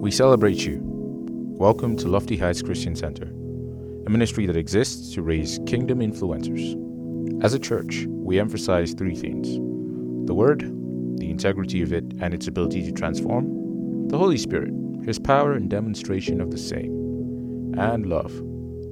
We celebrate you. Welcome to Lofty Heights Christian Center, a ministry that exists to raise kingdom influencers. As a church, we emphasize three things the Word, the integrity of it and its ability to transform, the Holy Spirit, His power and demonstration of the same, and love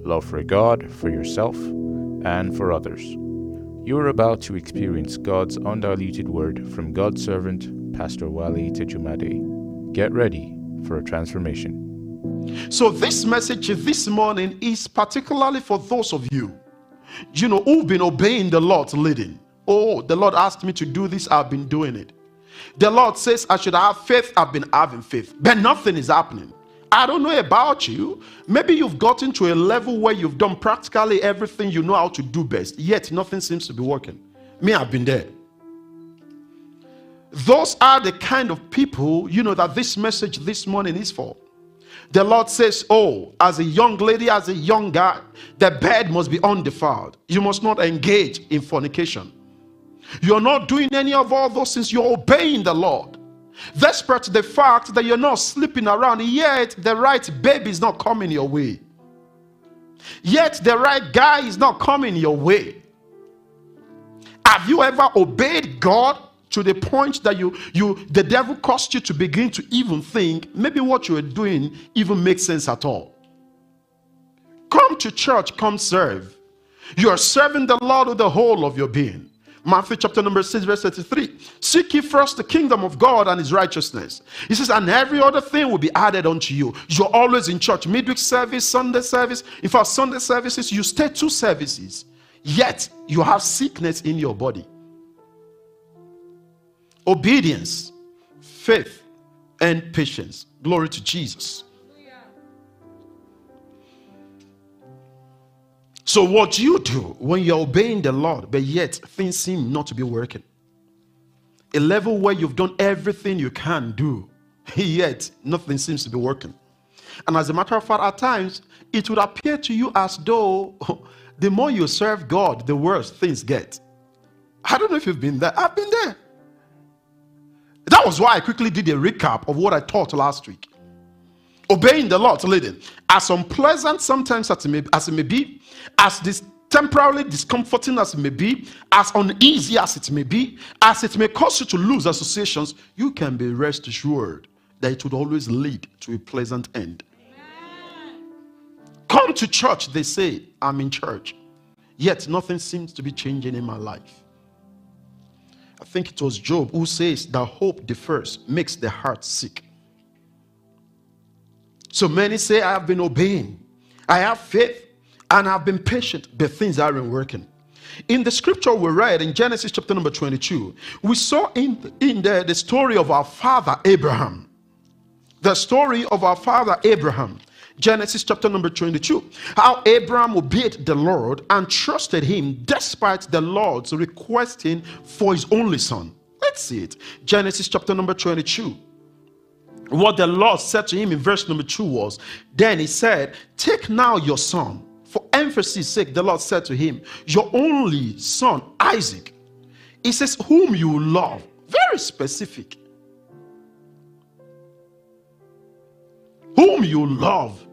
love for God, for yourself, and for others. You are about to experience God's undiluted word from God's servant, Pastor Wali Tejumade. Get ready for a transformation. So, this message this morning is particularly for those of you, you know, who've been obeying the Lord's leading. Oh, the Lord asked me to do this, I've been doing it. The Lord says I should have faith, I've been having faith, but nothing is happening. I don't know about you. Maybe you've gotten to a level where you've done practically everything you know how to do best, yet nothing seems to be working. Me, I've been there. Those are the kind of people, you know, that this message this morning is for. The Lord says, Oh, as a young lady, as a young guy, the bed must be undefiled. You must not engage in fornication. You're not doing any of all those things, you're obeying the Lord. Despite the fact that you're not sleeping around, yet the right baby is not coming your way. Yet the right guy is not coming your way. Have you ever obeyed God to the point that you you the devil caused you to begin to even think maybe what you are doing even makes sense at all. Come to church come serve. You are serving the lord with the whole of your being. Matthew chapter number 6 verse 33 seek ye first the kingdom of god and his righteousness. He says and every other thing will be added unto you. You're always in church midweek service sunday service. In fact sunday services you stay two services yet you have sickness in your body obedience, faith, and patience. Glory to Jesus. So, what you do when you're obeying the Lord, but yet things seem not to be working, a level where you've done everything you can do, yet nothing seems to be working. And as a matter of fact, at times it would appear to you as though the more you serve God, the worse things get. I don't know if you've been there. I've been there. That was why I quickly did a recap of what I taught last week. Obeying the Lord's leading, as unpleasant sometimes as it may, as it may be, as this temporarily discomforting as it may be, as uneasy as it may be, as it may cause you to lose associations, you can be rest assured that it would always lead to a pleasant end. Come to church, they say, I'm in church, yet nothing seems to be changing in my life. I think it was Job who says that hope defers, makes the heart sick. So many say, I have been obeying, I have faith, and I've been patient, but things aren't working. In the scripture we read in Genesis chapter number 22, we saw in, in the, the story of our father Abraham. The story of our father Abraham. Genesis chapter number 22. How Abraham obeyed the Lord and trusted him despite the Lord's requesting for his only son. Let's see it. Genesis chapter number 22. What the Lord said to him in verse number 2 was, Then he said, Take now your son. For emphasis sake, the Lord said to him, Your only son, Isaac. He says, Whom you love. Very specific. Whom you love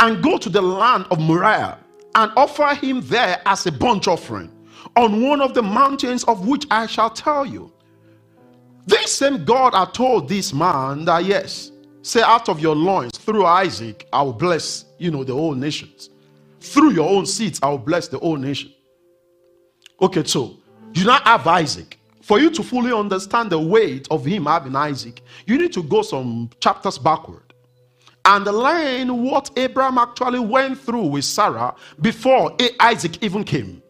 and go to the land of Moriah and offer him there as a burnt offering on one of the mountains of which I shall tell you. This same God had told this man that yes, say out of your loins through Isaac, I will bless you know the whole nations. Through your own seeds, I will bless the whole nation. Okay, so you now have Isaac. For you to fully understand the weight of him having Isaac, you need to go some chapters backward and learn what Abraham actually went through with Sarah before Isaac even came.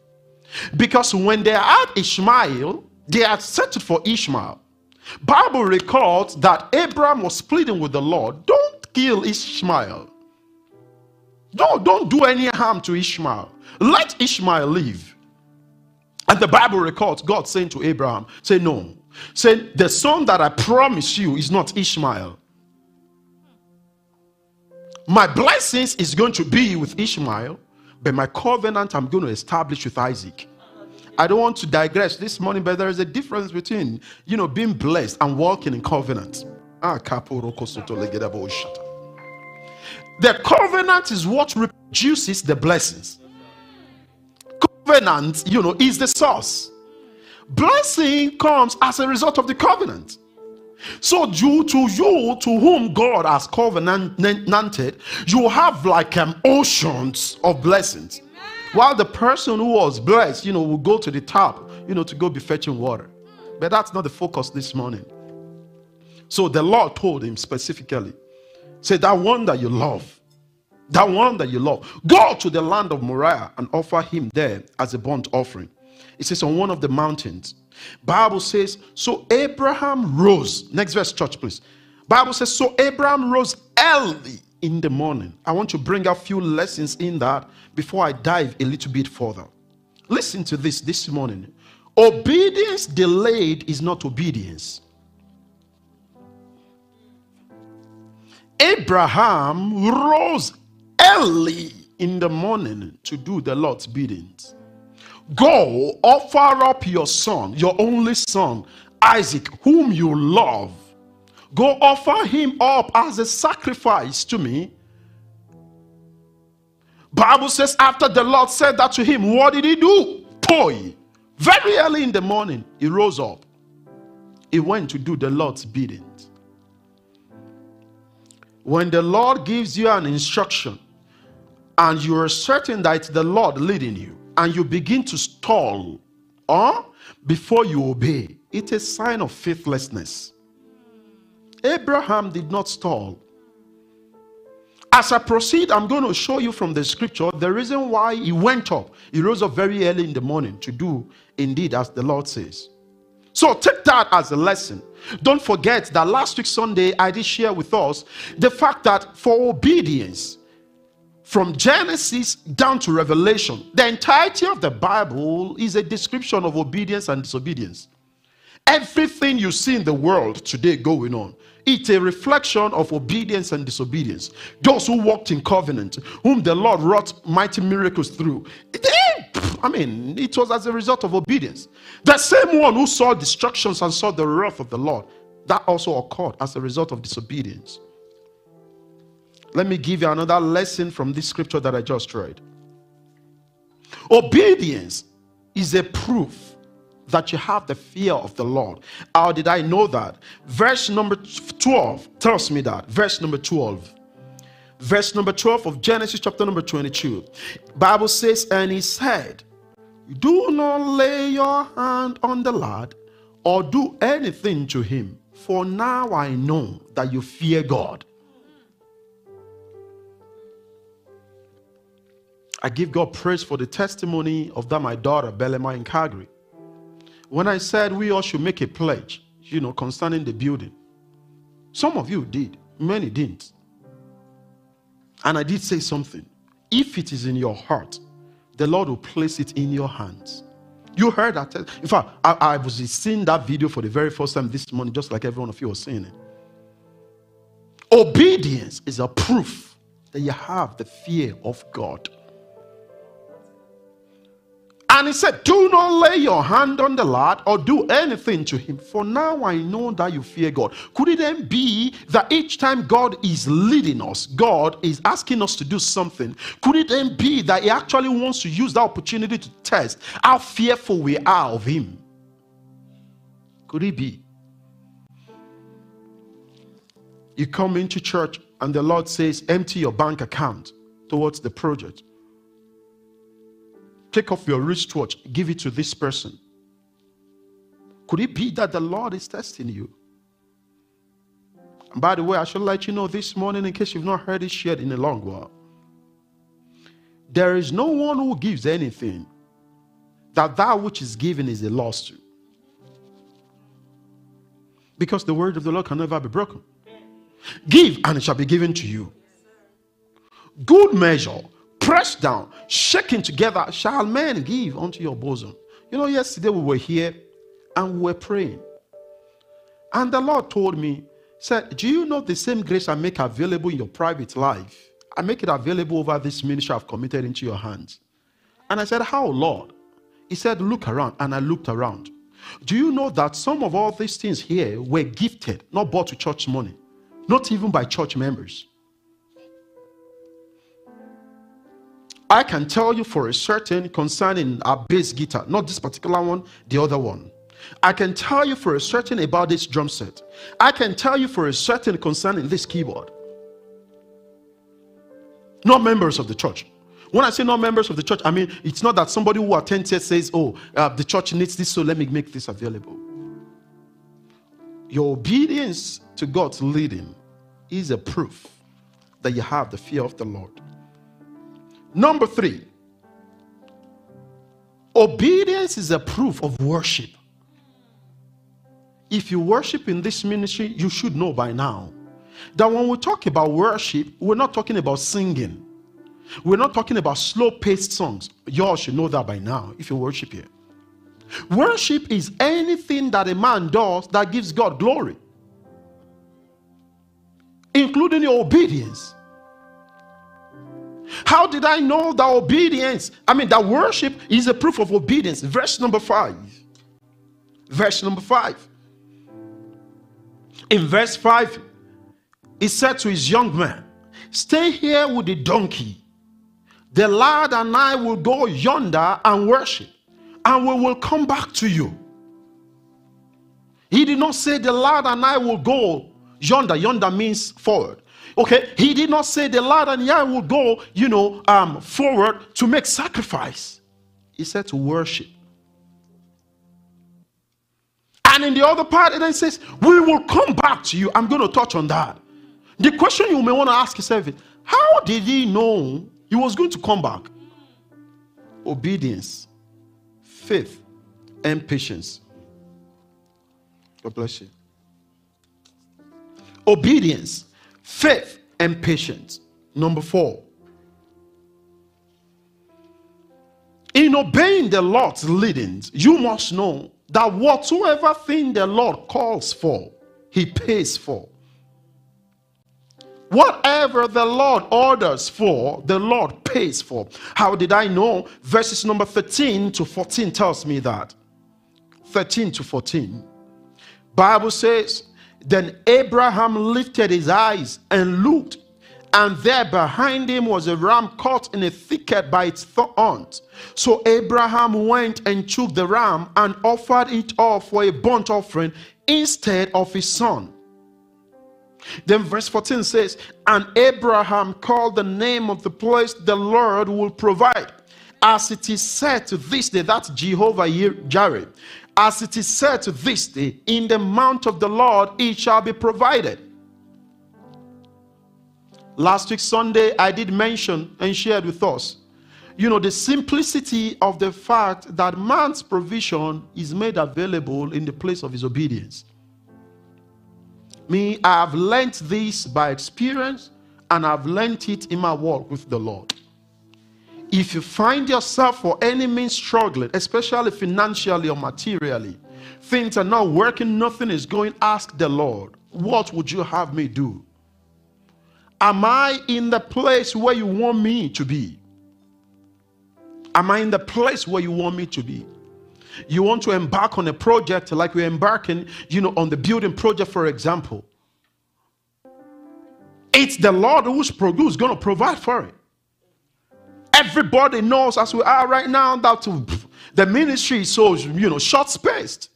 Because when they had Ishmael, they had settled for Ishmael. Bible records that Abraham was pleading with the Lord, don't kill Ishmael. Don't, don't do any harm to Ishmael. Let Ishmael live. And the Bible records God saying to Abraham, say no. Say the son that I promise you is not Ishmael my blessings is going to be with Ishmael, but my covenant I'm going to establish with Isaac. I don't want to digress this morning, but there is a difference between, you know, being blessed and walking in covenant. Ah, the covenant is what reproduces the blessings. Covenant, you know, is the source. Blessing comes as a result of the covenant. So, due to you, to whom God has covenanted, you have like um, oceans of blessings. While the person who was blessed, you know, will go to the tap, you know, to go be fetching water. But that's not the focus this morning. So the Lord told him specifically, say that one that you love, that one that you love, go to the land of Moriah and offer him there as a burnt offering. It says on one of the mountains. Bible says, so Abraham rose. Next verse, church, please. Bible says, so Abraham rose early in the morning. I want to bring a few lessons in that before I dive a little bit further. Listen to this this morning. Obedience delayed is not obedience. Abraham rose early in the morning to do the Lord's biddings. Go offer up your son, your only son, Isaac, whom you love. Go offer him up as a sacrifice to me. Bible says after the Lord said that to him, what did he do? Toy. Very early in the morning, he rose up. He went to do the Lord's bidding. When the Lord gives you an instruction and you are certain that it's the Lord leading you, and you begin to stall or before you obey, it's a sign of faithlessness. Abraham did not stall. As I proceed, I'm going to show you from the scripture the reason why he went up. He rose up very early in the morning to do indeed as the Lord says. So take that as a lesson. Don't forget that last week Sunday I did share with us the fact that for obedience, from Genesis down to Revelation, the entirety of the Bible is a description of obedience and disobedience. Everything you see in the world today going on, it's a reflection of obedience and disobedience. Those who walked in covenant, whom the Lord wrought mighty miracles through, they, I mean, it was as a result of obedience. The same one who saw destructions and saw the wrath of the Lord, that also occurred as a result of disobedience. Let me give you another lesson from this scripture that I just read. Obedience is a proof that you have the fear of the Lord. How did I know that? Verse number 12 tells me that. Verse number 12. Verse number 12 of Genesis chapter number 22. Bible says, and he said, Do not lay your hand on the lad or do anything to him, for now I know that you fear God I give God praise for the testimony of that my daughter, Belema in Calgary. When I said we all should make a pledge, you know, concerning the building, some of you did, many didn't. And I did say something. If it is in your heart, the Lord will place it in your hands. You heard that. In fact, I, I was seeing that video for the very first time this morning, just like every one of you was seeing it. Obedience is a proof that you have the fear of God. And he said, Do not lay your hand on the lad or do anything to him, for now I know that you fear God. Could it then be that each time God is leading us, God is asking us to do something? Could it then be that he actually wants to use that opportunity to test how fearful we are of him? Could it be? You come into church and the Lord says, Empty your bank account towards the project. Take off your wristwatch, give it to this person. Could it be that the Lord is testing you? And by the way, I should let you know this morning, in case you've not heard it shared in a long while. There is no one who gives anything that that which is given is a loss to. Because the word of the Lord can never be broken. Give, and it shall be given to you. Good measure, pressed down, shaken together, shall men give unto your bosom. You know, yesterday we were here and we were praying. And the Lord told me, said, Do you know the same grace I make available in your private life? I make it available over this ministry I've committed into your hands. And I said, How, Lord? He said, Look around. And I looked around. Do you know that some of all these things here were gifted, not bought with church money? not even by church members. I can tell you for a certain concerning our bass guitar, not this particular one, the other one. I can tell you for a certain about this drum set. I can tell you for a certain concerning this keyboard. Not members of the church. When I say not members of the church, I mean it's not that somebody who attends here says, "Oh, uh, the church needs this, so let me make this available." Your obedience to God's leading is a proof that you have the fear of the Lord. Number three, obedience is a proof of worship. If you worship in this ministry, you should know by now that when we talk about worship, we're not talking about singing. We're not talking about slow paced songs. Y'all should know that by now if you worship here. Worship is anything that a man does that gives God glory, including your obedience. How did I know that obedience, I mean, that worship is a proof of obedience? Verse number five. Verse number five. In verse 5, he said to his young man, Stay here with the donkey. The lad and I will go yonder and worship, and we will come back to you. He did not say, The lad and I will go yonder. Yonder means forward. Okay, he did not say the lad and I will go, you know, um, forward to make sacrifice. He said to worship. And in the other part, it then says, We will come back to you. I'm going to touch on that. The question you may want to ask yourself is, How did he know he was going to come back? Obedience, faith, and patience. God bless you. Obedience, faith, and patience. Number four. In obeying the Lord's leadings, you must know that whatsoever thing the Lord calls for, he pays for. Whatever the Lord orders for, the Lord pays for. How did I know? Verses number 13 to 14 tells me that. 13 to 14. Bible says, Then Abraham lifted his eyes and looked, and there behind him was a ram caught in a thicket by its thorns. So Abraham went and took the ram and offered it up for a burnt offering instead of his son. Then verse 14 says, And Abraham called the name of the place the Lord will provide. As it is said to this day, that's Jehovah Jireh. As it is said to this day, in the mount of the Lord it shall be provided. Last week, Sunday, I did mention and shared with us, you know, the simplicity of the fact that man's provision is made available in the place of his obedience. Me, I have learnt this by experience and I've learnt it in my walk with the Lord. If you find yourself for any means struggling, especially financially or materially, things are not working, nothing is going, ask the Lord, what would you have me do? Am I in the place where you want me to be? Am I in the place where you want me to be? You want to embark on a project like we're embarking, you know, on the building project, for example. It's the Lord who's, who's going to provide for it. Everybody knows as we are right now that the ministry is so, you know, short spaced.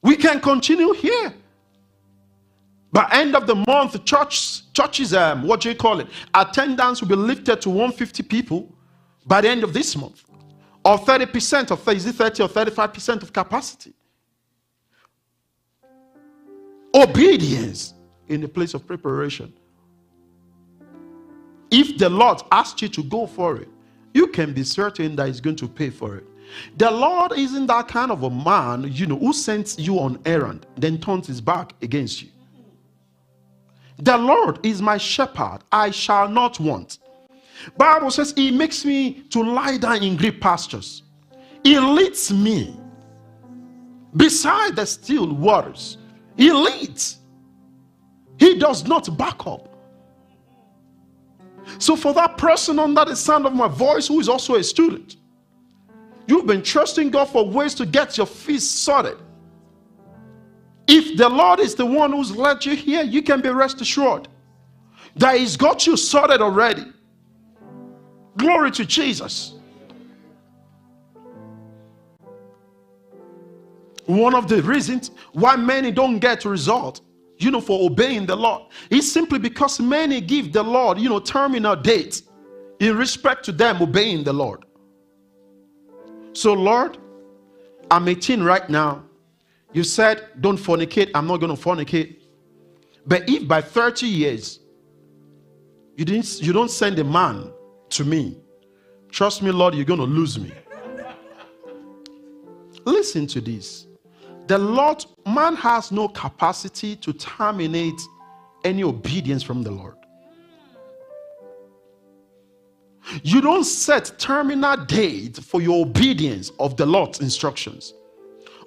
We can continue here. By end of the month, church, churches, um, what do you call it? Attendance will be lifted to 150 people by the end of this month. Or 30% of, is it 30 or 35% of capacity? Obedience in the place of preparation. If the Lord asks you to go for it, you can be certain that He's going to pay for it. The Lord isn't that kind of a man, you know, who sends you on errand, then turns his back against you. The Lord is my shepherd, I shall not want. Bible says he makes me to lie down in green pastures. He leads me beside the still waters. He leads. He does not back up. So for that person under the sound of my voice who is also a student, you've been trusting God for ways to get your feet sorted. If the Lord is the one who's led you here, you can be rest assured that He's got you sorted already. Glory to Jesus. One of the reasons why many don't get result, you know, for obeying the Lord It's simply because many give the Lord, you know, terminal dates in respect to them obeying the Lord. So, Lord, I'm 18 right now. You said, don't fornicate. I'm not going to fornicate. But if by 30 years you didn't you don't send a man to me, trust me, Lord, you're going to lose me. Listen to this. The Lord, man has no capacity to terminate any obedience from the Lord. You don't set terminal date for your obedience of the Lord's instructions.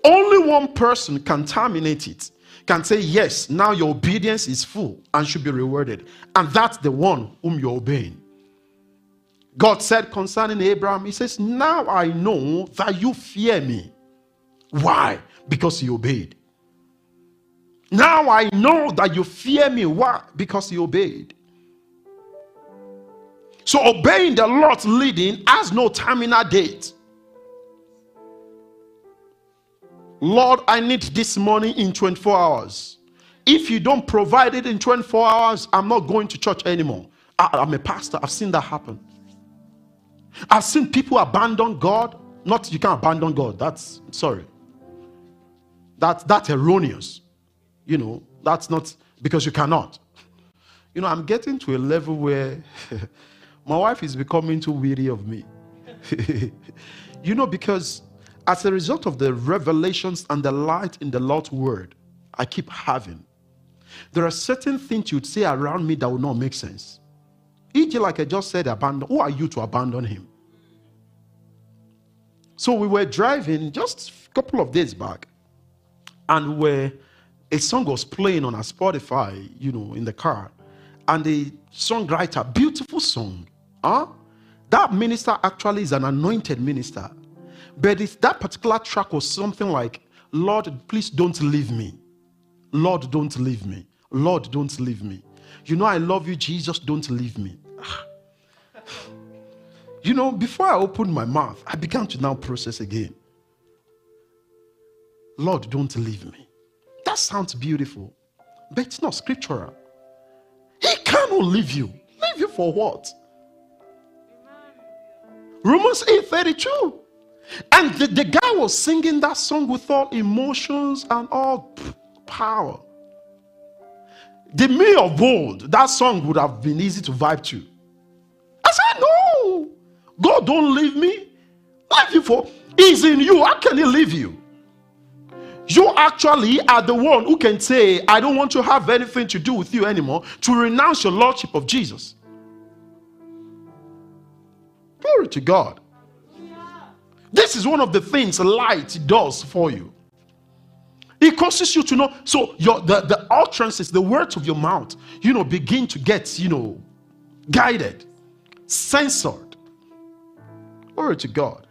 Only one person can terminate it, can say, Yes, now your obedience is full and should be rewarded. And that's the one whom you're obeying. God said concerning Abraham, He says, Now I know that you fear me. Why? because he obeyed. Now I know that you fear me. Why? Because he obeyed. So obeying the Lord's leading has no terminal date. Lord, I need this money in 24 hours. If you don't provide it in 24 hours, I'm not going to church anymore. I, am a pastor. I've seen that happen. I've seen people abandon God. Not you can't abandon God. That's sorry. That, that's erroneous. You know, that's not because you cannot. You know, I'm getting to a level where my wife is becoming too weary of me. you know, because as a result of the revelations and the light in the Lord's word I keep having, there are certain things you'd say around me that will not make sense. E.g., like I just said, abandon. Who are you to abandon him? So we were driving just a couple of days back, and where a song was playing on a Spotify, you know, in the car, and the songwriter, beautiful song, huh? That minister actually is an anointed minister, but that particular track was something like, "Lord, please don't leave me, Lord, don't leave me, Lord, don't leave me." You know, I love you, Jesus, don't leave me. you know, before I opened my mouth, I began to now process again. Lord, don't leave me. That sounds beautiful, but it's not scriptural. He cannot leave you. Leave you for what? Romans 8 32. And the, the guy was singing that song with all emotions and all power. The me of old, that song would have been easy to vibe to. I said, No, God don't leave me. Leave you for He's in you. How can He leave you? You actually are the one who can say, I don't want to have anything to do with you anymore, to renounce your lordship of Jesus. Glory to God. This is one of the things light does for you. It causes you to know. So your the, the utterances, the words of your mouth, you know, begin to get, you know, guided, censored. Glory to God.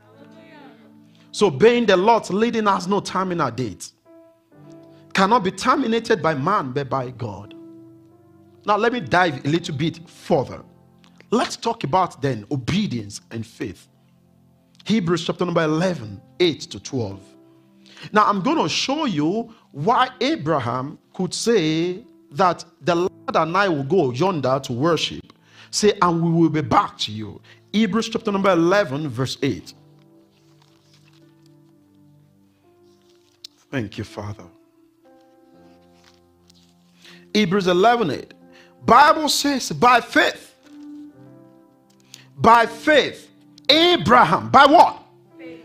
So obeying the Lord's leading has no terminal date. Cannot be terminated by man, but by God. Now let me dive a little bit further. Let's talk about then obedience and faith. Hebrews chapter number 11, 8 to 12. Now I'm going to show you why Abraham could say that the Lord and I will go yonder to worship. Say, and we will be back to you. Hebrews chapter number 11, verse 8. Thank you, Father. Hebrews 11 8. Bible says, by faith, by faith, Abraham, by what? Faith.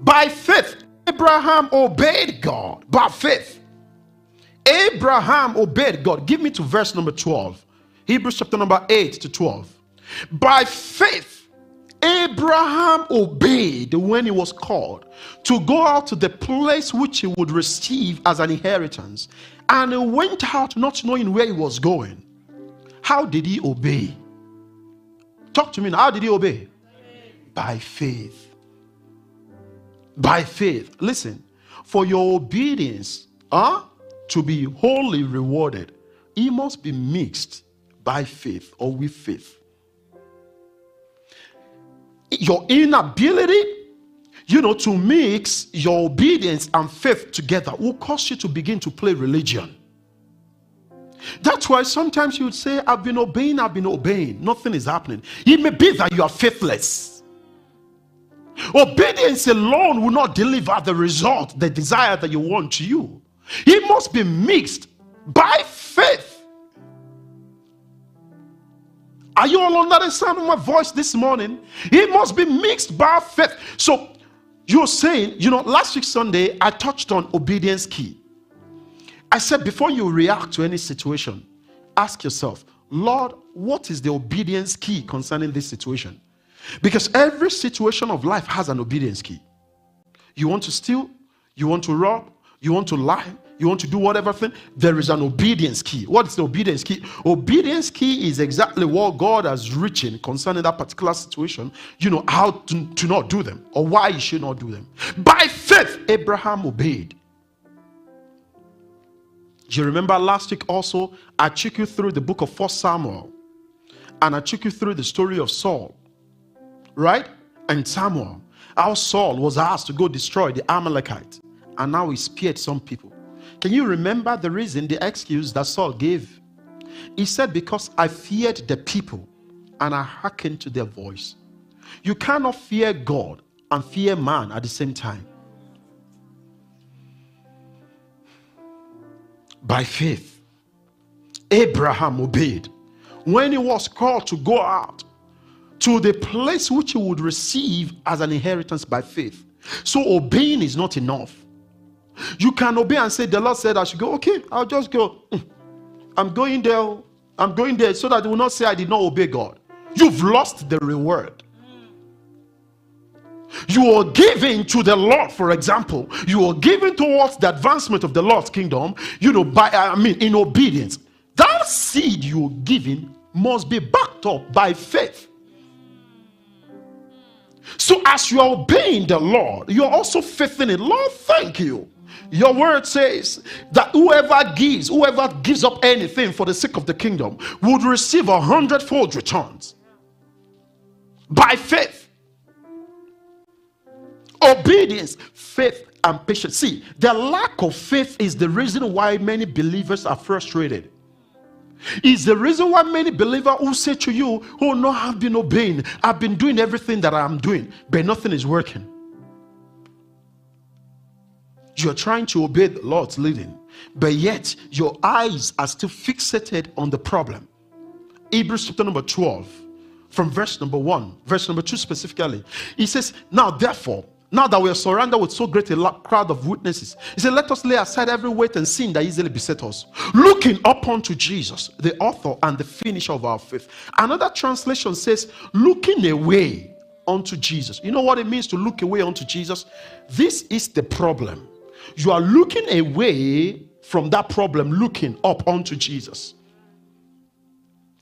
By faith, Abraham obeyed God. By faith. Abraham obeyed God. Give me to verse number 12. Hebrews chapter number 8 to 12. By faith, Abraham obeyed when he was called to go out to the place which he would receive as an inheritance. And he went out not knowing where he was going. How did he obey? Talk to me now. How did he obey? By faith. By faith. Listen, for your obedience huh, to be wholly rewarded, it must be mixed by faith or with faith. Your inability, you know, to mix your obedience and faith together will cause you to begin to play religion. That's why sometimes you would say, I've been obeying, I've been obeying, nothing is happening. It may be that you are faithless. Obedience alone will not deliver the result, the desire that you want to you. It must be mixed by faith. Are you all under the sound of my voice this morning? It must be mixed by faith. So you're saying, you know, last week Sunday, I touched on obedience key. I said, before you react to any situation, ask yourself, Lord, what is the obedience key concerning this situation? Because every situation of life has an obedience key. You want to steal, you want to rob, you want to lie, you want to do whatever thing, there is an obedience key. What is the obedience key? Obedience key is exactly what God has written concerning that particular situation, you know, how to, to not do them or why you should not do them. By faith, Abraham obeyed. You remember last week also? I took you through the book of First Samuel and I took you through the story of Saul, right? And Samuel, how Saul was asked to go destroy the Amalekite and now he spared some people. Can you remember the reason, the excuse that Saul gave? He said, Because I feared the people and I hearkened to their voice. You cannot fear God and fear man at the same time. by faith. Abraham obeyed when he was called to go out to the place which he would receive as an inheritance by faith. So obeying is not enough. You can obey and say, The Lord said I should go. Okay, I'll just go. Mm. I'm going there. I'm going there so that they will not say I did not obey God. You've lost the reward. You are giving to the Lord, for example, you are giving towards the advancement of the Lord's kingdom, you know, by I mean, in obedience. That seed you're giving must be backed up by faith. So, as you're obeying the Lord, you're also faithing it. Lord, thank you. Your word says that whoever gives, whoever gives up anything for the sake of the kingdom, would receive a hundredfold returns by faith obedience, faith, and patience. See, the lack of faith is the reason why many believers are frustrated. Is the reason why many believers who say to you, Oh, no, I've been obeying, I've been doing everything that I'm doing, but nothing is working. You're trying to obey the Lord's leading, but yet your eyes are still fixated on the problem. Hebrews chapter number 12, from verse number 1, verse number 2 specifically. He says, Now therefore, now that we are surrounded with so great a crowd of witnesses, he said, Let us lay aside every weight and sin that easily beset us, looking up unto Jesus, the author and the finisher of our faith. Another translation says, Looking away unto Jesus. You know what it means to look away unto Jesus? This is the problem. You are looking away from that problem, looking up unto Jesus.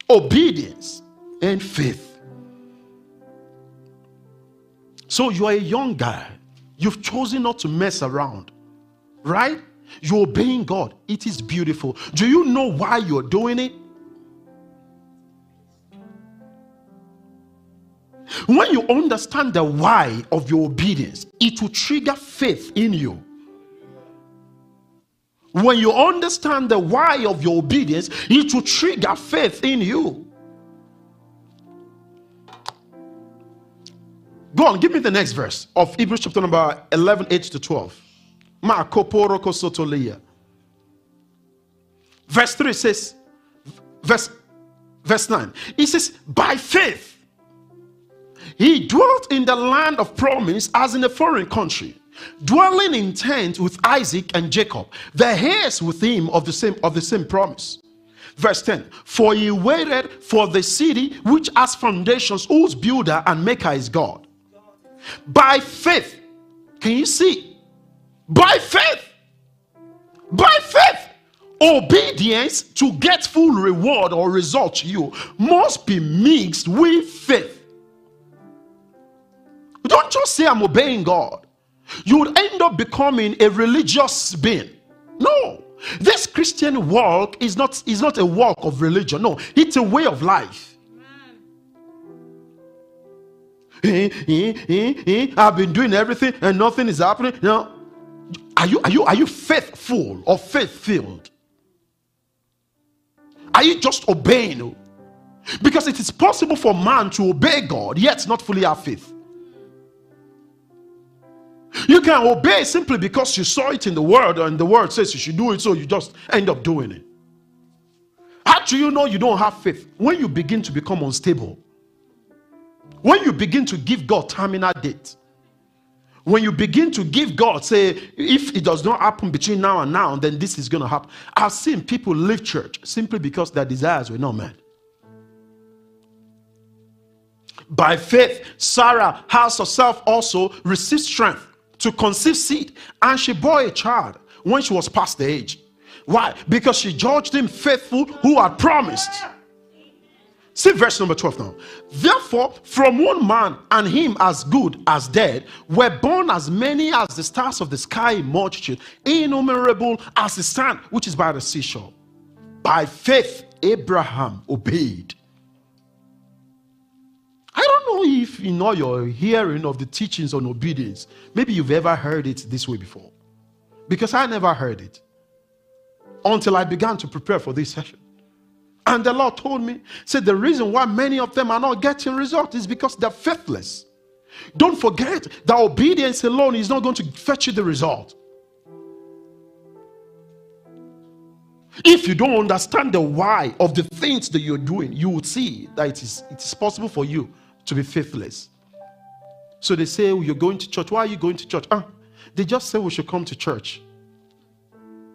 Obedience and faith. So you are a young guy. You've chosen not to mess around, right? You're obeying God. It is beautiful. Do you know why you're doing it? When you understand the why of your obedience, it will trigger faith in you. When you understand the why of your obedience, it will trigger faith in you. Go on, give me the next verse of Hebrews chapter number 11, 8 to 12. Verse 3 says, verse, verse 9, it says, By faith, he dwelt in the land of promise as in a foreign country, dwelling in tent with Isaac and Jacob, the heirs with him of the same of the same promise. Verse 10 For he waited for the city which has foundations, whose builder and maker is God. By faith. Can you see? By faith. By faith. Obedience to get full reward or result to you must be mixed with faith. Don't just say, I'm obeying God. You would end up becoming a religious being. No. This Christian walk is not, is not a walk of religion. No, it's a way of life. Eh, eh, eh, I've been doing everything and nothing is happening. Now, are you are you are you faithful or faith filled? Are you just obeying? Because it is possible for man to obey God yet not fully have faith. You can obey simply because you saw it in the word and the word says you should do it, so you just end up doing it. How do you know you don't have faith? When you begin to become unstable, when you begin to give God terminal date, when you begin to give God, say, if it does not happen between now and now, then this is going to happen. I've seen people leave church simply because their desires were not met. By faith, Sarah has herself also received strength to conceive seed, and she bore a child when she was past the age. Why? Because she judged him faithful who had promised. See verse number 12 now. Therefore, from one man and him as good as dead were born as many as the stars of the sky in multitude, innumerable as the sand which is by the seashore. By faith, Abraham obeyed I don't know if in all your hearing of the teachings on obedience, maybe you've ever heard it this way before. Because I never heard it until I began to prepare for this session. And the Lord told me, said the reason why many of them are not getting results is because they're faithless. Don't forget that obedience alone is not going to fetch you the result. If you don't understand the why of the things that you're doing, you will see that it is, it is possible for you to be faithless. So they say, You're going to church. Why are you going to church? Ah, they just say we should come to church.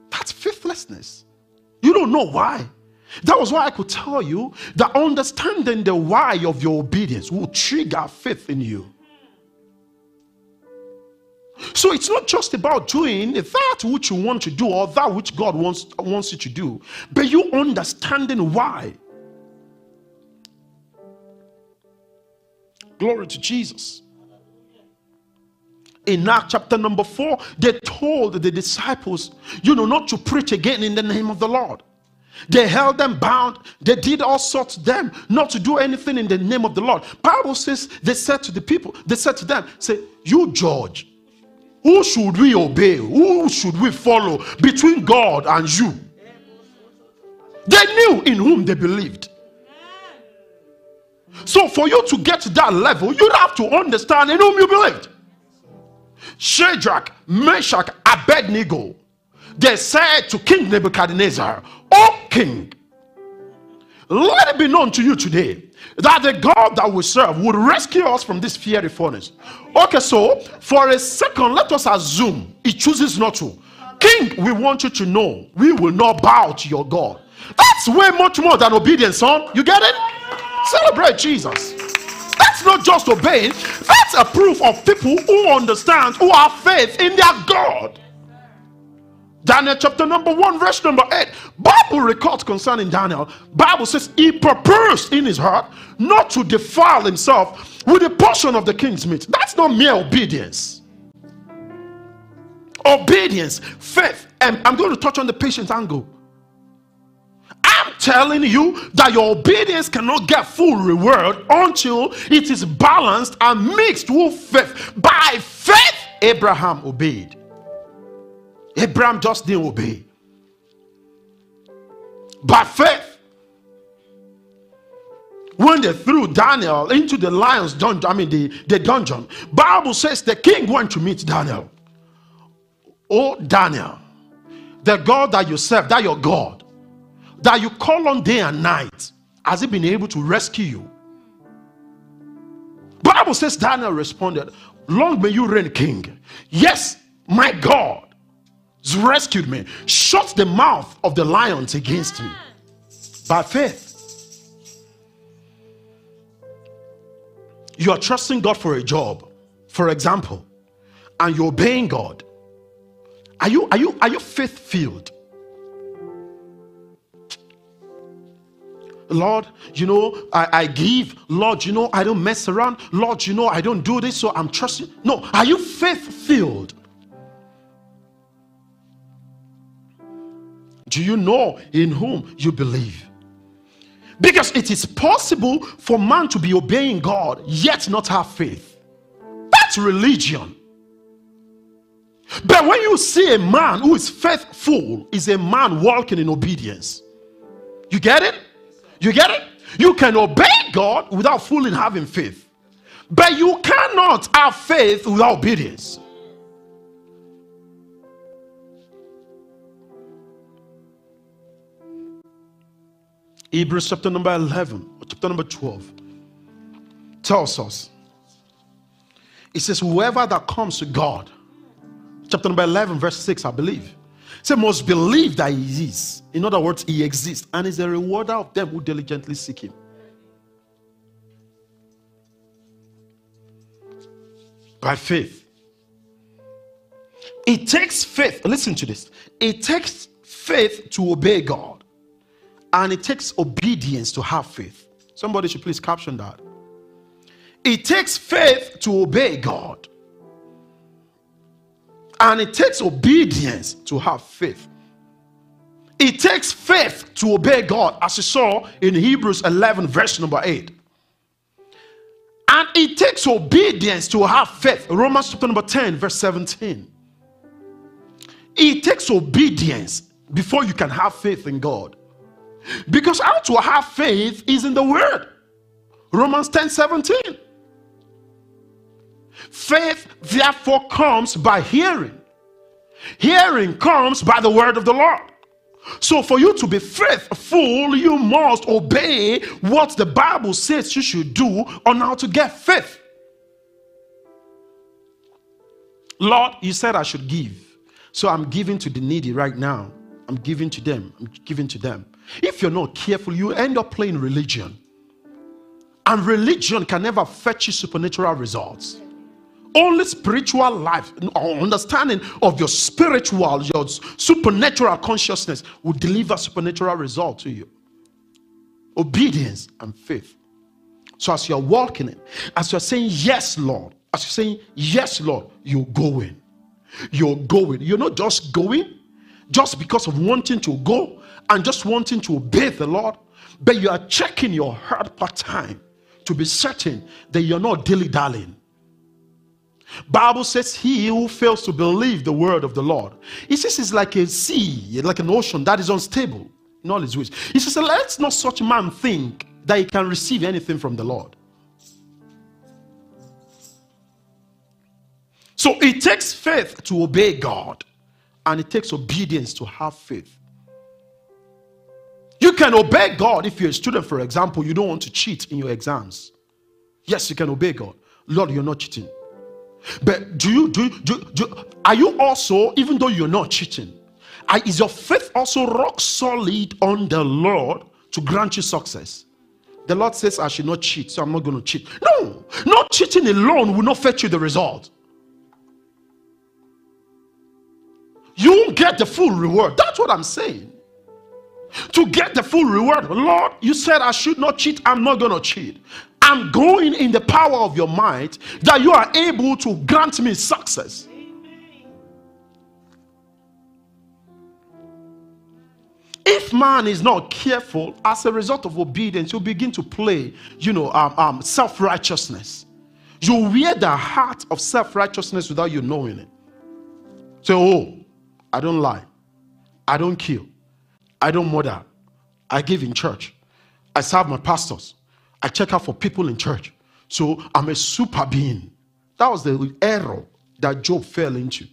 That's faithlessness. You don't know why. That was why I could tell you that understanding the why of your obedience will trigger faith in you. So it's not just about doing that which you want to do or that which God wants, wants you to do, but you understanding why. Glory to Jesus. In Acts chapter number four, they told the disciples, you know, not to preach again in the name of the Lord. They held them bound. They did all sorts to them, not to do anything in the name of the Lord. Bible says they said to the people, they said to them, say, you judge. Who should we obey? Who should we follow between God and you? They knew in whom they believed. So for you to get to that level, you'd have to understand in whom you believed. Shadrach, Meshach, Abednego, they said to King Nebuchadnezzar, O king, let it be known to you today that the God that we serve would rescue us from this fiery furnace. Okay, so for a second, let us assume he chooses not to. King, we want you to know we will not bow to your God. That's way much more than obedience, son. You get it? Celebrate Jesus. That's not just obeying, that's a proof of people who understand, who have faith in their God. Daniel chapter number 1 verse number 8 Bible records concerning Daniel. Bible says he purposed in his heart not to defile himself with a portion of the king's meat. That's not mere obedience. Obedience faith. And I'm going to touch on the patience angle telling you that your obedience cannot get full reward until it is balanced and mixed with faith. By faith, Abraham obeyed. Abraham just didn't obey. By faith, when they threw Daniel into the lion's dungeon, I mean the, the dungeon, Bible says the king went to meet Daniel. Oh, Daniel, the God that you serve, that your God, that you call on day and night, has he been able to rescue you? Bible says Daniel responded, Long may you reign, king. Yes, my God has rescued me. Shut the mouth of the lions against me by faith. You are trusting God for a job, for example, and you're obeying God. Are you are you are you faith filled? Lord, you know, I, I give. Lord, you know, I don't mess around. Lord, you know, I don't do this, so I'm trusting. No, are you faith filled? Do you know in whom you believe? Because it is possible for man to be obeying God yet not have faith. That's religion. But when you see a man who is faithful, is a man walking in obedience. You get it? You get it? You can obey God without fully having faith. But you cannot have faith without obedience. Hebrews chapter number 11, or chapter number 12 tells us it says, Whoever that comes to God, chapter number 11, verse 6, I believe, say, must believe that He is. In other words, He exists and is a rewarder of them who diligently seek Him. By faith. It takes faith. Listen to this. It takes faith to obey God. And it takes obedience to have faith. Somebody should please caption that. It takes faith to obey God. And it takes obedience to have faith. It takes faith to obey God, as you saw in Hebrews 11, verse number 8. And it takes obedience to have faith. Romans chapter number 10, verse 17. It takes obedience before you can have faith in God. Because how to have faith is in the word. Romans 10 17. Faith therefore comes by hearing. Hearing comes by the word of the Lord. So, for you to be faithful, you must obey what the Bible says you should do on how to get faith. Lord, you said I should give. So, I'm giving to the needy right now. I'm giving to them. I'm giving to them. If you're not careful, you end up playing religion. And religion can never fetch you supernatural results. Only spiritual life, or understanding of your spiritual, your supernatural consciousness will deliver supernatural result to you. Obedience and faith. So as you're walking in, as you're saying, Yes, Lord, as you're saying, Yes, Lord, you're going. You're going. You're not just going just because of wanting to go, and just wanting to obey the Lord, but you are checking your heart part time to be certain that you're not dilly dallying. Bible says he who fails to believe the word of the Lord. He says it's like a sea, like an ocean that is unstable in all his ways. He says, Let's not such man think that he can receive anything from the Lord. So it takes faith to obey God, and it takes obedience to have faith. You can obey God if you're a student, for example, you don't want to cheat in your exams. Yes, you can obey God. Lord, you're not cheating. But do you do, do, do are you also, even though you're not cheating, is your faith also rock solid on the Lord to grant you success? The Lord says, I should not cheat, so I'm not going to cheat. No, not cheating alone will not fetch you the result. You won't get the full reward. That's what I'm saying to get the full reward. Lord, you said I should not cheat. I'm not going to cheat. I'm going in the power of your might that you are able to grant me success. If man is not careful, as a result of obedience, you begin to play, you know, um, um, self righteousness. You wear the heart of self righteousness without you knowing it. Say, oh, I don't lie, I don't kill, I don't murder. I give in church. I serve my pastors. I check out for people in church. So I'm a super being. That was the error that Job fell into.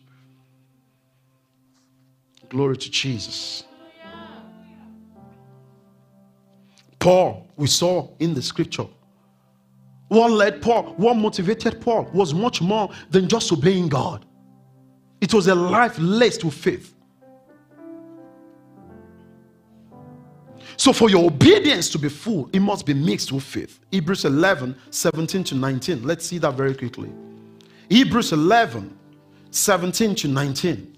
Glory to Jesus. Paul, we saw in the scripture. What led Paul, what motivated Paul was much more than just obeying God. It was a life laced with faith. So, for your obedience to be full, it must be mixed with faith. Hebrews 11 17 to 19. Let's see that very quickly. Hebrews 11 17 to 19.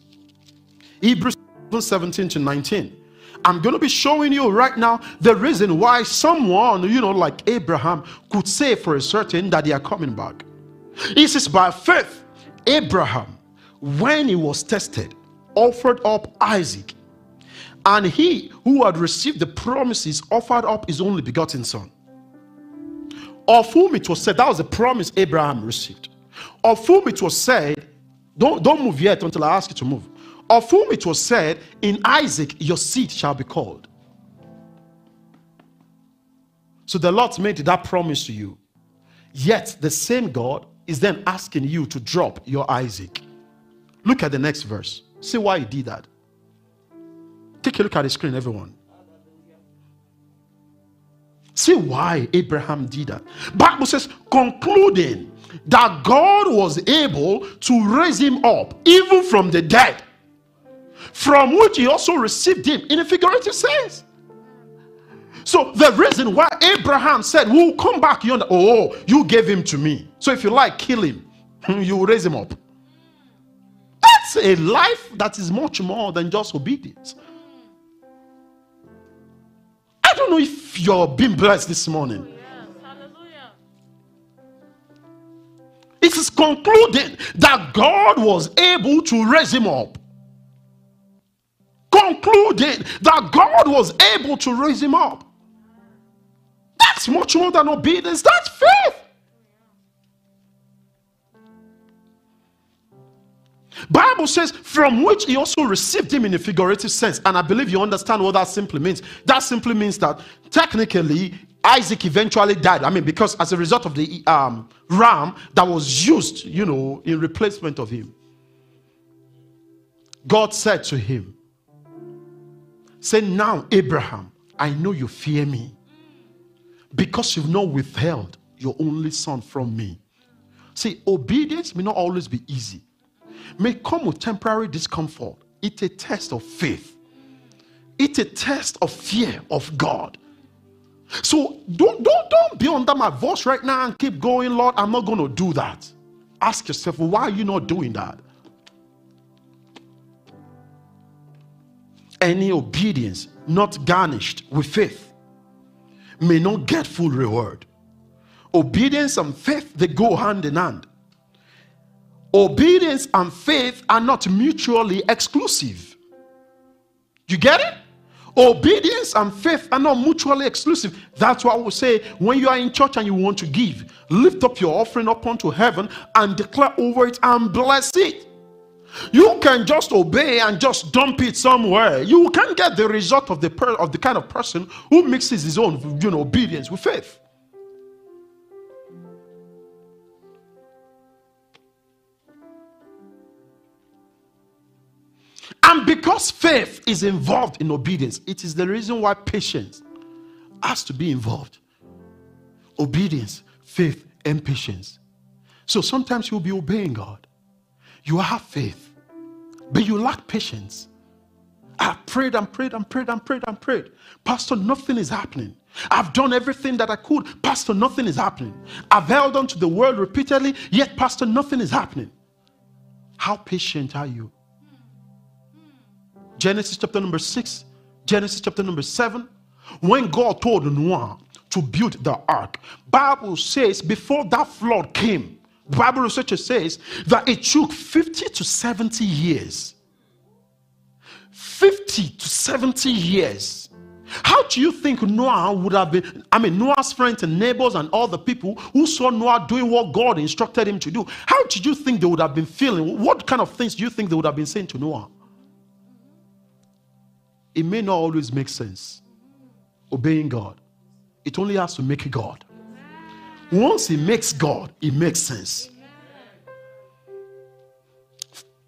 Hebrews 17 to 19. I'm going to be showing you right now the reason why someone, you know, like Abraham, could say for a certain that they are coming back. He says, by faith, Abraham, when he was tested, offered up Isaac And he who had received the promises offered up his only begotten son, of whom it was said, that was the promise Abraham received, of whom it was said, don't, don't move yet until I ask you to move, of whom it was said, In Isaac your seed shall be called. So the Lord made that promise to you. Yet the same God is then asking you to drop your Isaac. Look at the next verse. See why he did that. Take a look at the screen, everyone. See why Abraham did that. Bible says, concluding that God was able to raise him up even from the dead, from which he also received him in a figurative sense. So the reason why Abraham said, We'll come back yonder. Oh, you gave him to me. So if you like, kill him. You raise him up. That's a life that is much more than just obedience. If you're being blessed this morning. Oh, it is concluded that God was able to raise him up. Concluded that God was able to raise him up. That's much more than obedience. That's faith. Bible says, from which he also received him in a figurative sense. And I believe you understand what that simply means. That simply means that technically Isaac eventually died. I mean, because as a result of the um, ram that was used, you know, in replacement of him. God said to him, Say now, Abraham, I know you fear me because you've not withheld your only son from me. See, obedience may not always be easy, may come with temporary discomfort. It's a test of faith, it's a test of fear of God. So don't don't don't be under my voice right now and keep going, Lord. I'm not going to do that. Ask yourself, why are you not doing that? Any obedience not garnished with faith may not get full reward. Obedience and faith, they go hand in hand. Obedience and faith are not mutually exclusive. You get it? Obedience and faith are not mutually exclusive. That's why we say when you are in church and you want to give, lift up your offering up unto heaven and declare over it and bless it. You can just obey and just dump it somewhere. You can't get the result of the per- of the kind of person who mixes his own you know obedience with faith. And because faith is involved in obedience, it is the reason why patience has to be involved. Obedience, faith, and patience. So sometimes you'll be obeying God. You have faith, but you lack patience. I have prayed and prayed and prayed and prayed and prayed. Pastor, nothing is happening. I've done everything that I could. Pastor, nothing is happening. I've held on to the word repeatedly, yet, Pastor, nothing is happening. How patient are you? Genesis chapter number 6, Genesis chapter number 7. When God told Noah to build the ark, Bible says before that flood came, Bible researcher says that it took 50 to 70 years. 50 to 70 years. How do you think Noah would have been? I mean, Noah's friends and neighbors and all the people who saw Noah doing what God instructed him to do, how did you think they would have been feeling? What kind of things do you think they would have been saying to Noah? It may not always make sense obeying God, it only has to make God. Once it makes God, it makes sense.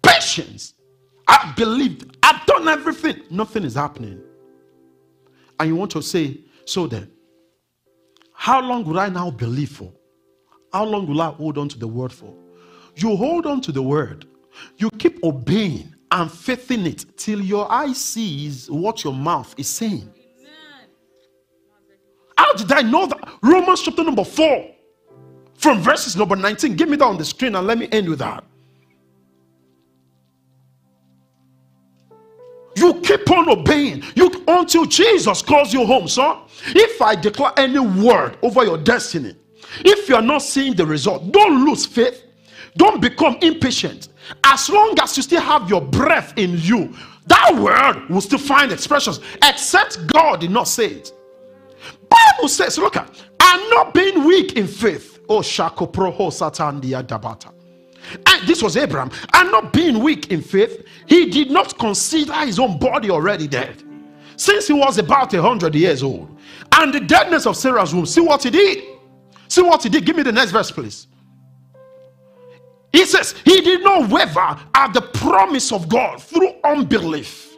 Patience. I believed. I've done everything. Nothing is happening. And you want to say, so then, how long will I now believe for? How long will I hold on to the word for? You hold on to the word. You keep obeying and faith in it till your eye sees what your mouth is saying. How did I know that? Romans chapter number 4, from verses number 19. Give me that on the screen and let me end with that. You keep on obeying you until Jesus calls you home, son. If I declare any word over your destiny, if you are not seeing the result, don't lose faith. Don't become impatient. As long as you still have your breath in you, That word will still find expressions, except God did not say it. Bible says, look at, I'm not being weak in faith. Oh, Shako Proho Satandia Dabata. And this was Abraham. And not being weak in faith, he did not consider his own body already dead. Since he was about a hundred years old. And the deadness of Sarah's womb. See what he did. See what he did. Give me the next verse, please. He says, He did not waver at the promise of God through unbelief.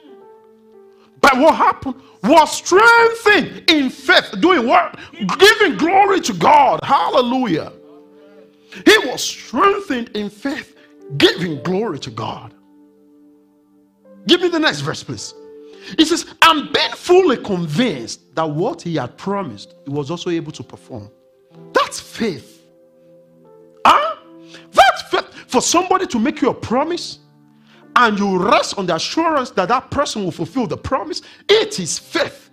But what happened was strengthened in faith, doing what? Giving glory to God. Hallelujah. He was strengthened in faith, giving glory to God. Give me the next verse, please. He says, I'm being fully convinced that what he had promised, he was also able to perform. That's faith. For somebody to make you a promise and you rest on the assurance that that person will fulfill the promise, it is faith.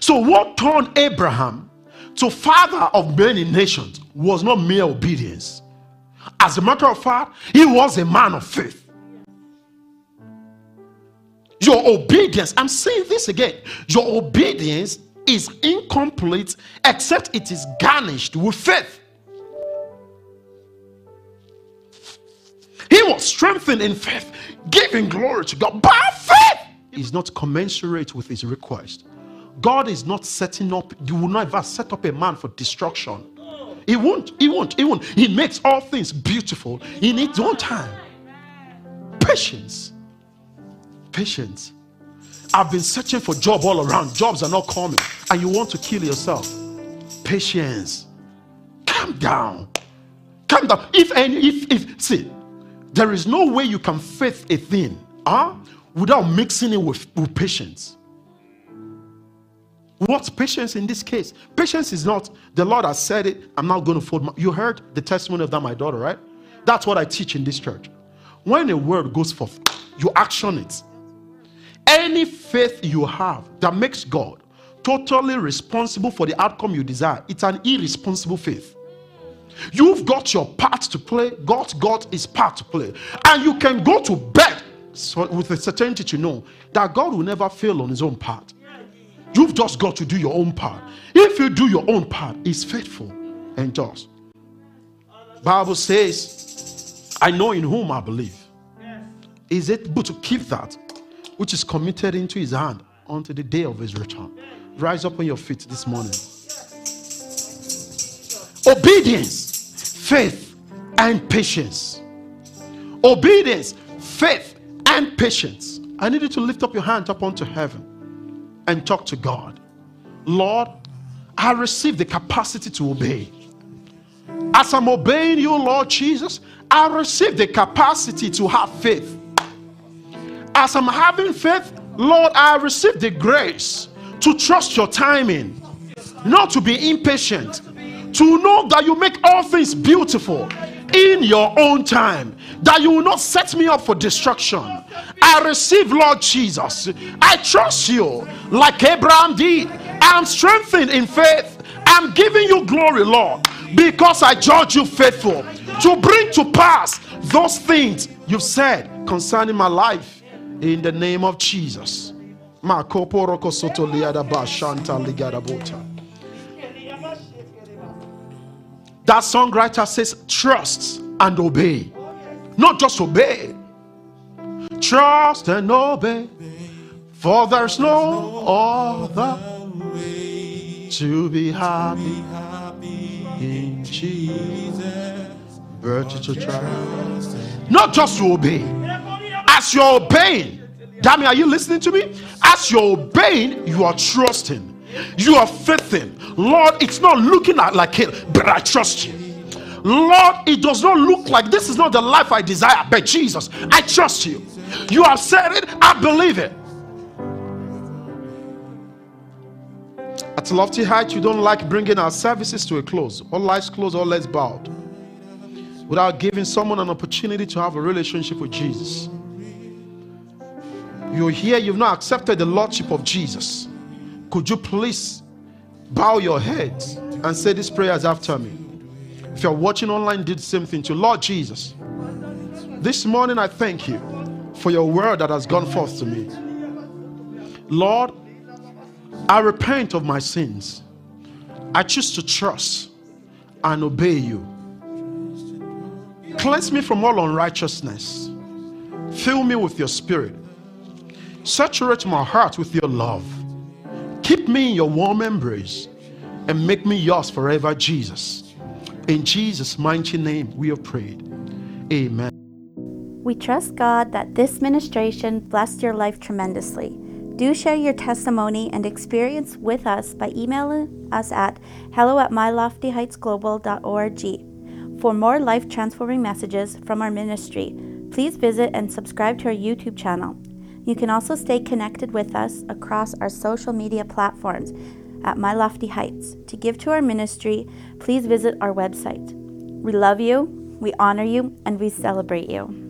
So, what turned Abraham to father of many nations was not mere obedience. As a matter of fact, he was a man of faith. Your obedience, I'm saying this again, your obedience is incomplete except it is garnished with faith. He was strengthened in faith, giving glory to God. By faith is not commensurate with his request. God is not setting up, you will never set up a man for destruction. He won't, he won't, he won't. He makes all things beautiful in its own time. Patience. Patience. I've been searching for job all around. Jobs are not coming, and you want to kill yourself. Patience. Calm down. Calm down. If any, if if see, there is no way you can faith a thing, huh, without mixing it with, with patience. What's patience in this case? Patience is not the Lord has said it. I'm not going to fold. My, you heard the testimony of that, my daughter, right? That's what I teach in this church. When a word goes forth, you action it. Any faith you have that makes God totally responsible for the outcome you desire, it's an irresponsible faith. You've got your part to play, God's got his part to play. And you can go to bed with the certainty to know that God will never fail on his own part. You've just got to do your own part. If you do your own part, He's faithful and just. Bible says, I know in whom I believe. Is it able to keep that which is committed into his hand until the day of his return. Rise up on your feet this morning. Obedience, faith, and patience. Obedience, faith, and patience. I need you to lift up your hand up onto heaven and talk to God. Lord, I receive the capacity to obey. As I'm obeying you, Lord Jesus, I receive the capacity to have faith. As I'm having faith, Lord, I receive the grace to trust your timing, not to be impatient, to know that you make all things beautiful in your own time, that you will not set me up for destruction. I receive, Lord Jesus. I trust you like Abraham did. I'm strengthened in faith. I'm giving you glory, Lord, because I judge you faithful to bring to pass those things you've said concerning my life in the name of Jesus. That songwriter says, trust and obey. Not just obey, trust and obey. For there's no other way to be happy in Jesus. Virtue to trust. Not just to obey. As you're obeying, Dammy, are you listening to me? As you're obeying, you are trusting. You are faithing. Lord, it's not looking at like it, but I trust you. Lord, it does not look like this is not the life I desire, but Jesus, I trust you. You have said it, I believe it. At Lofty Heights, you don't like bringing our services to a close. All lights closed, all legs bowed. Without giving someone an opportunity to have a relationship with Jesus. You're here, you've not accepted the Lordship of Jesus. Could you please bow your heads and say these prayers after me? If you're watching online, do the same thing to Lord Jesus. This morning, I thank you for your word that has gone forth to me. Lord, I repent of my sins. I choose to trust and obey you. Cleanse me from all unrighteousness. Fill me with your spirit. Saturate my heart with your love. Keep me in your warm embrace and make me yours forever, Jesus. In Jesus' mighty name, we have prayed. Amen. We trust God that this ministration blessed your life tremendously. Do share your testimony and experience with us by emailing us at hello at myloftyheightsglobal.org. For more life transforming messages from our ministry, please visit and subscribe to our YouTube channel. You can also stay connected with us across our social media platforms at My Lofty Heights. To give to our ministry, please visit our website. We love you, we honor you, and we celebrate you.